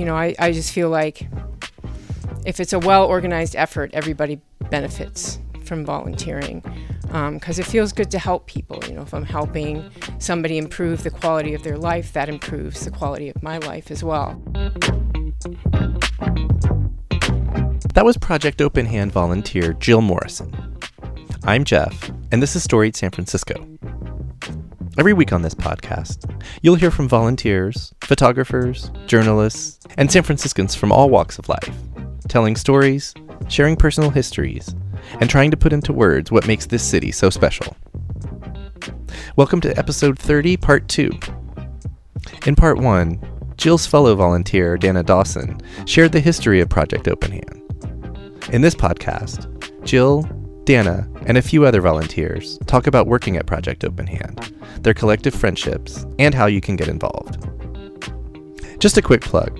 you know, I, I just feel like if it's a well organized effort, everybody benefits from volunteering because um, it feels good to help people. You know, if I'm helping somebody improve the quality of their life, that improves the quality of my life as well. That was Project Open Hand volunteer Jill Morrison. I'm Jeff, and this is Storied San Francisco. Every week on this podcast, you'll hear from volunteers, photographers, journalists, and San Franciscans from all walks of life, telling stories, sharing personal histories, and trying to put into words what makes this city so special. Welcome to episode 30, part 2. In part 1, Jill's fellow volunteer, Dana Dawson, shared the history of Project Open Hand. In this podcast, Jill, Dana, and a few other volunteers talk about working at Project Open Hand, their collective friendships, and how you can get involved. Just a quick plug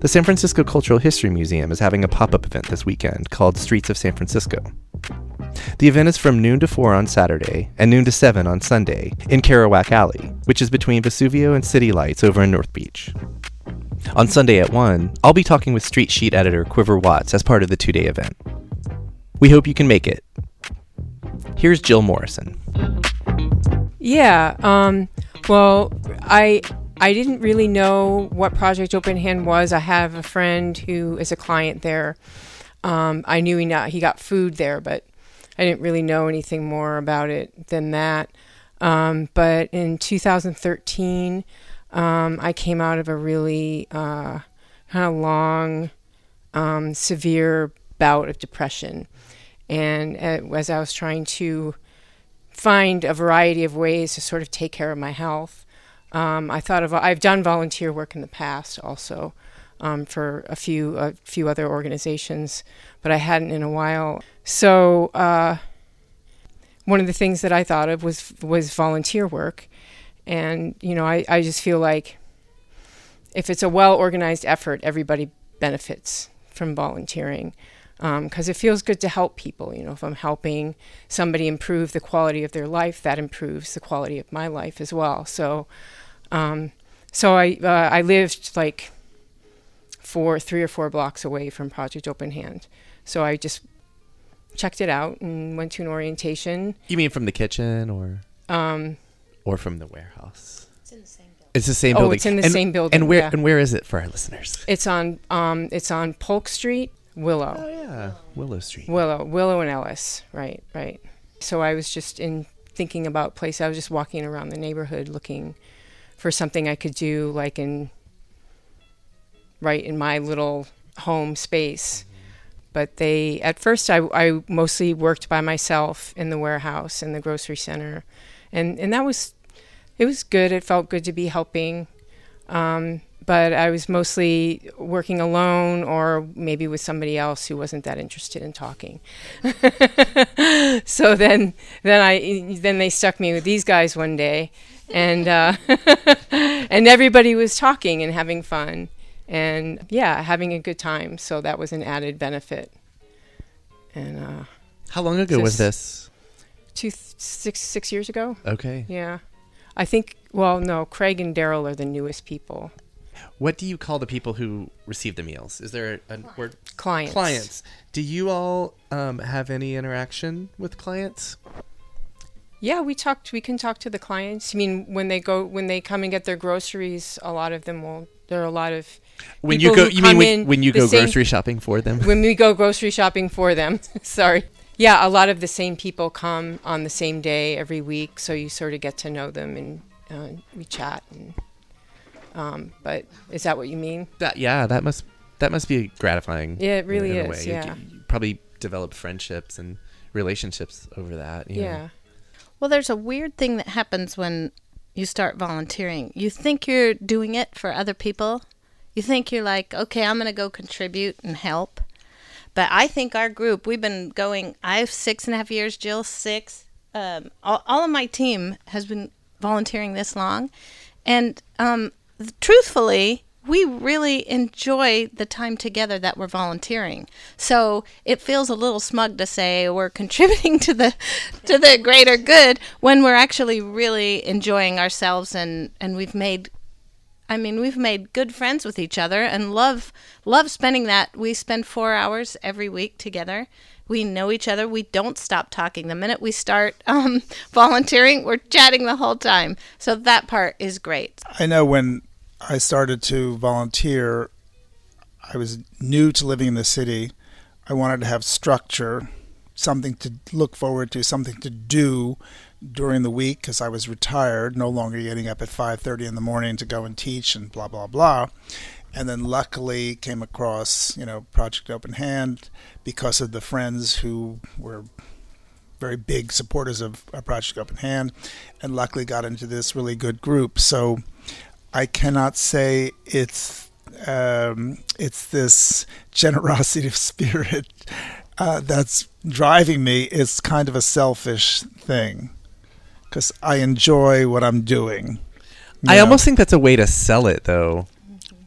the San Francisco Cultural History Museum is having a pop up event this weekend called Streets of San Francisco. The event is from noon to 4 on Saturday and noon to 7 on Sunday in Kerouac Alley, which is between Vesuvio and City Lights over in North Beach. On Sunday at 1, I'll be talking with Street Sheet editor Quiver Watts as part of the two day event. We hope you can make it. Here's Jill Morrison. Yeah. Um, well, I I didn't really know what Project Open Hand was. I have a friend who is a client there. Um, I knew he not, he got food there, but I didn't really know anything more about it than that. Um, but in 2013, um, I came out of a really uh, kind of long, um, severe bout of depression. And uh, as I was trying to find a variety of ways to sort of take care of my health, um, I thought of I've done volunteer work in the past also um, for a few a few other organizations, but I hadn't in a while. So uh, one of the things that I thought of was was volunteer work, and you know I, I just feel like if it's a well organized effort, everybody benefits from volunteering because um, it feels good to help people. You know, if I'm helping somebody improve the quality of their life, that improves the quality of my life as well. So, um, so I uh, I lived like four, three or four blocks away from Project Open Hand. So I just checked it out and went to an orientation. You mean from the kitchen or um, or from the warehouse? It's in the same building. It's the same oh, building. it's in the and, same building. And where yeah. and where is it for our listeners? It's on um, it's on Polk Street, Willow. Oh yeah, Willow Street. Willow, Willow and Ellis. Right, right. So I was just in thinking about place. I was just walking around the neighborhood looking for something I could do, like in right in my little home space. But they, at first, I, I mostly worked by myself in the warehouse and the grocery center, and and that was, it was good. It felt good to be helping. Um, but I was mostly working alone or maybe with somebody else who wasn't that interested in talking. so then then I then they stuck me with these guys one day and uh, and everybody was talking and having fun and yeah, having a good time. So that was an added benefit. And uh, how long ago was this? Two six six years ago. Okay. Yeah, I think. Well, no, Craig and Daryl are the newest people. What do you call the people who receive the meals? Is there a, a word? Clients. Clients. Do you all um, have any interaction with clients? Yeah, we talked. We can talk to the clients. I mean, when they go, when they come and get their groceries, a lot of them will. There are a lot of when you go. You mean when, when you go same, grocery shopping for them? When we go grocery shopping for them. Sorry. Yeah, a lot of the same people come on the same day every week, so you sort of get to know them and uh, we chat. And, um, but is that what you mean? That yeah, that must that must be gratifying. Yeah, it really is. Yeah, you, you probably develop friendships and relationships over that. yeah. Know. Well, there's a weird thing that happens when you start volunteering. You think you're doing it for other people. You think you're like, okay, I'm going to go contribute and help. But I think our group, we've been going, I have six and a half years, Jill, six. Um, all, all, of my team has been volunteering this long. And um, truthfully, we really enjoy the time together that we're volunteering. So it feels a little smug to say we're contributing to the to the greater good when we're actually really enjoying ourselves and and we've made I mean, we've made good friends with each other and love love spending that. We spend 4 hours every week together. We know each other. We don't stop talking. The minute we start um, volunteering, we're chatting the whole time. So that part is great. I know when I started to volunteer, I was new to living in the city. I wanted to have structure, something to look forward to, something to do during the week because I was retired, no longer getting up at 5:30 in the morning to go and teach and blah blah blah. And then luckily came across, you know, Project Open Hand because of the friends who were very big supporters of Project Open Hand and luckily got into this really good group. So I cannot say it's um, it's this generosity of spirit uh, that's driving me. It's kind of a selfish thing because I enjoy what I'm doing. I know? almost think that's a way to sell it, though.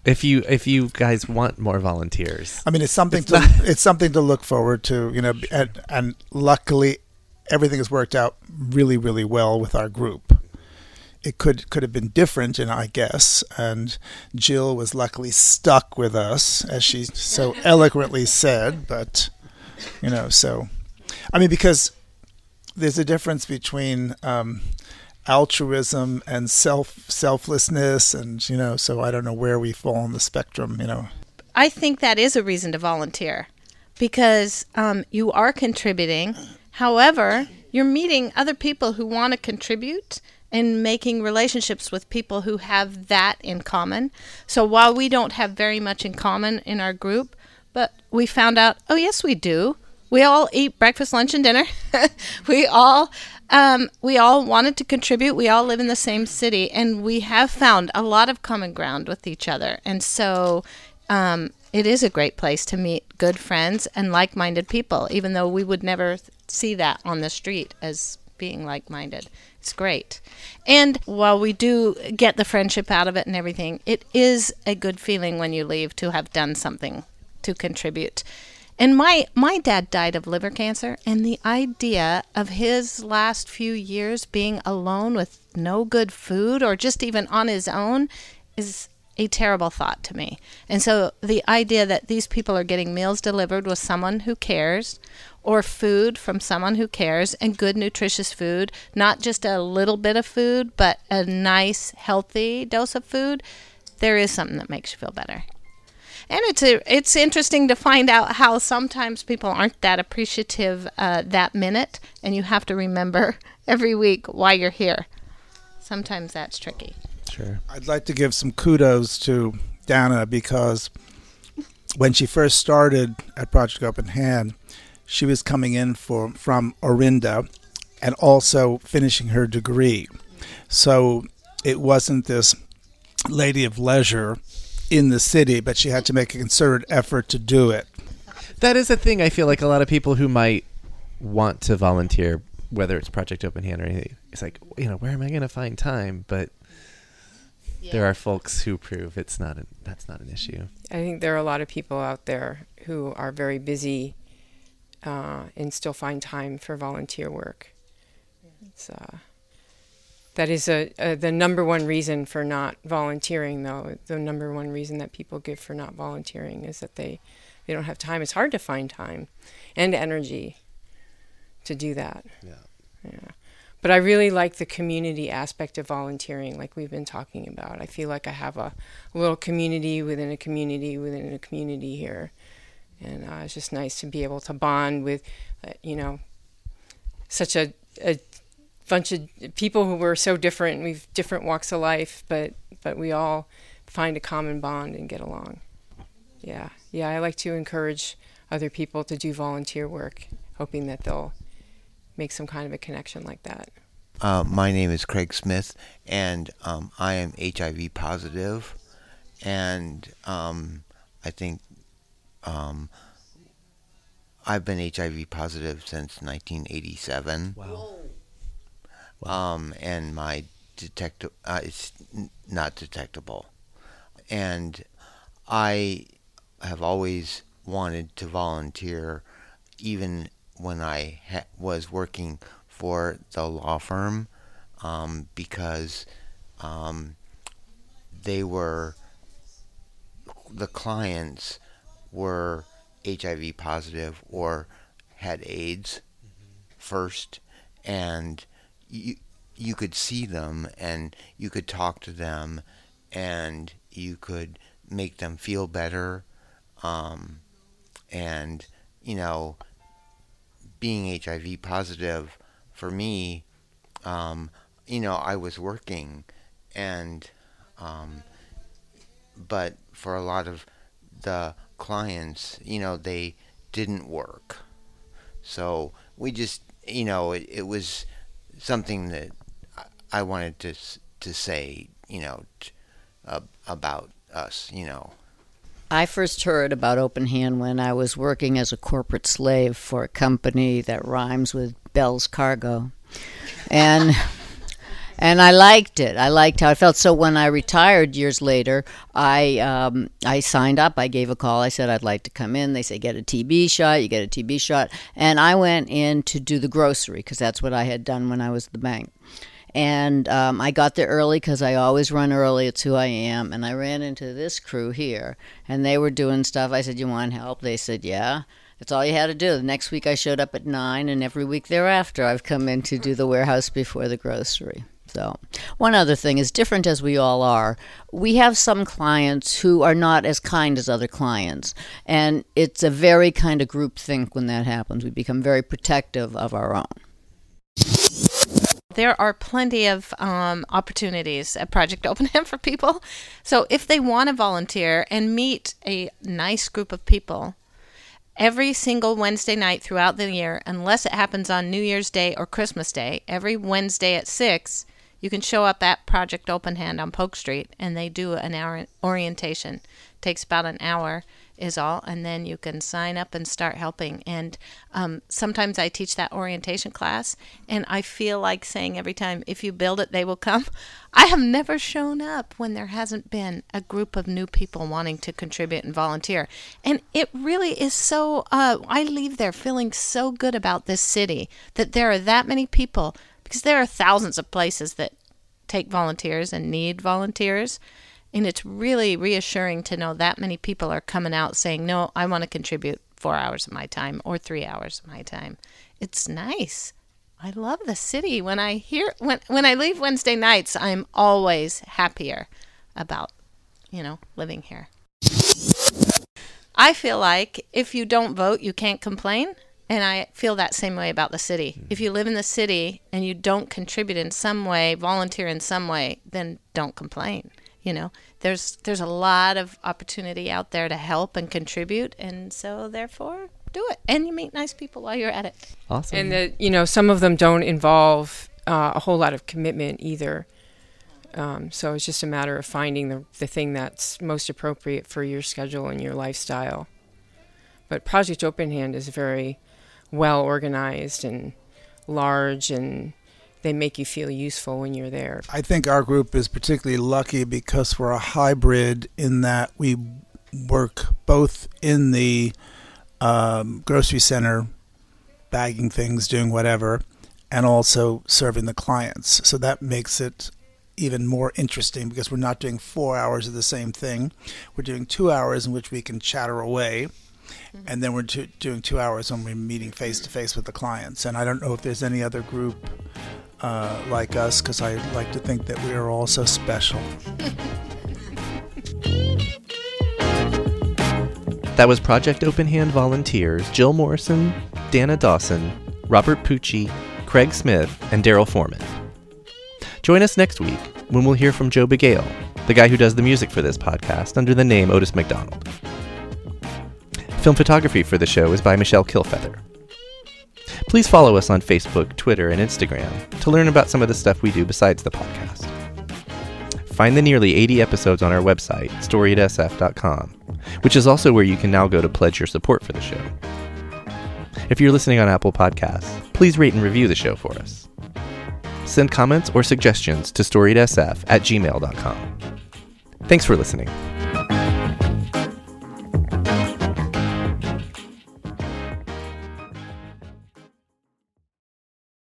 If you if you guys want more volunteers, I mean, it's something it's to not- it's something to look forward to, you know. And, and luckily, everything has worked out really, really well with our group it could could have been different, and I guess. And Jill was luckily stuck with us, as she so eloquently said. But you know, so I mean, because there's a difference between um, altruism and self selflessness, and you know, so I don't know where we fall on the spectrum. You know, I think that is a reason to volunteer because um, you are contributing. However, you're meeting other people who want to contribute and making relationships with people who have that in common. So while we don't have very much in common in our group, but we found out, oh yes, we do. We all eat breakfast, lunch, and dinner. we all um, we all wanted to contribute. We all live in the same city, and we have found a lot of common ground with each other. And so, um, it is a great place to meet good friends and like-minded people. Even though we would never see that on the street as being like-minded, it's great. And while we do get the friendship out of it and everything, it is a good feeling when you leave to have done something to contribute. And my my dad died of liver cancer and the idea of his last few years being alone with no good food or just even on his own is a terrible thought to me. And so the idea that these people are getting meals delivered with someone who cares or food from someone who cares and good nutritious food, not just a little bit of food, but a nice healthy dose of food, there is something that makes you feel better. And it's a, it's interesting to find out how sometimes people aren't that appreciative uh, that minute, and you have to remember every week why you're here. Sometimes that's tricky. Sure. I'd like to give some kudos to Dana because when she first started at Project Open Hand, she was coming in for, from Orinda and also finishing her degree. So it wasn't this lady of leisure in the city, but she had to make a concerted effort to do it. That is a thing I feel like a lot of people who might want to volunteer, whether it's Project Open Hand or anything, it's like, you know, where am I going to find time? But there are folks who prove it's not a, that's not an issue. I think there are a lot of people out there who are very busy uh, and still find time for volunteer work. It's, uh, that is a, a, the number one reason for not volunteering, though. The number one reason that people give for not volunteering is that they they don't have time. It's hard to find time and energy to do that. Yeah. Yeah. But I really like the community aspect of volunteering, like we've been talking about. I feel like I have a, a little community within a community within a community here. And uh, it's just nice to be able to bond with, uh, you know, such a, a bunch of people who were so different. We've different walks of life, but but we all find a common bond and get along. Yeah, yeah. I like to encourage other people to do volunteer work, hoping that they'll make some kind of a connection like that? Uh, my name is Craig Smith, and um, I am HIV positive, and um, I think um, I've been HIV positive since 1987. Wow. Um, and my detect uh, it's n- not detectable, and I have always wanted to volunteer, even when I ha- was working for the law firm um, because um, they were the clients were HIV positive or had AIDS first, and you you could see them and you could talk to them and you could make them feel better, um, and you know, being HIV positive for me, um, you know, I was working and um, but for a lot of the clients, you know, they didn't work. So we just, you know, it, it was something that I wanted to to say, you know, t- uh, about us, you know. I first heard about Open Hand when I was working as a corporate slave for a company that rhymes with Bell's Cargo. And and I liked it. I liked how it felt. So when I retired years later, I um, I signed up. I gave a call. I said I'd like to come in. They say get a TB shot. You get a TB shot, and I went in to do the grocery because that's what I had done when I was at the bank. And um, I got there early because I always run early. It's who I am. And I ran into this crew here, and they were doing stuff. I said, "You want help?" They said, "Yeah." That's all you had to do. The next week I showed up at nine, and every week thereafter I've come in to do the warehouse before the grocery. So, one other thing is different as we all are, we have some clients who are not as kind as other clients. And it's a very kind of group think when that happens. We become very protective of our own. There are plenty of um, opportunities at Project Open Hand for people. So if they want to volunteer and meet a nice group of people, every single Wednesday night throughout the year, unless it happens on New Year's Day or Christmas Day, every Wednesday at 6, you can show up at Project Open Hand on Polk Street and they do an hour orientation. takes about an hour is all, and then you can sign up and start helping. And um, sometimes I teach that orientation class, and I feel like saying every time, if you build it, they will come. I have never shown up when there hasn't been a group of new people wanting to contribute and volunteer. And it really is so, uh, I leave there feeling so good about this city that there are that many people because there are thousands of places that take volunteers and need volunteers. And it's really reassuring to know that many people are coming out saying, No, I want to contribute four hours of my time or three hours of my time. It's nice. I love the city. When I hear when when I leave Wednesday nights, I'm always happier about, you know, living here. I feel like if you don't vote, you can't complain. And I feel that same way about the city. Hmm. If you live in the city and you don't contribute in some way, volunteer in some way, then don't complain. You know, there's there's a lot of opportunity out there to help and contribute, and so therefore do it. And you meet nice people while you're at it. Awesome. And that you know, some of them don't involve uh, a whole lot of commitment either. Um, so it's just a matter of finding the the thing that's most appropriate for your schedule and your lifestyle. But Project Open Hand is very well organized and large and they make you feel useful when you're there. I think our group is particularly lucky because we're a hybrid in that we work both in the um, grocery center, bagging things, doing whatever, and also serving the clients. So that makes it even more interesting because we're not doing four hours of the same thing. We're doing two hours in which we can chatter away Mm-hmm. and then we're do- doing two hours when we're meeting face to face with the clients. And I don't know if there's any other group uh, like us because I like to think that we are all so special. That was Project Open Hand volunteers Jill Morrison, Dana Dawson, Robert Pucci, Craig Smith, and Daryl Foreman. Join us next week when we'll hear from Joe Bagale, the guy who does the music for this podcast under the name Otis McDonald. Film photography for the show is by Michelle Kilfeather. Please follow us on Facebook, Twitter, and Instagram to learn about some of the stuff we do besides the podcast. Find the nearly 80 episodes on our website, storiedsf.com, which is also where you can now go to pledge your support for the show. If you're listening on Apple Podcasts, please rate and review the show for us. Send comments or suggestions to storiedsf at gmail.com. Thanks for listening.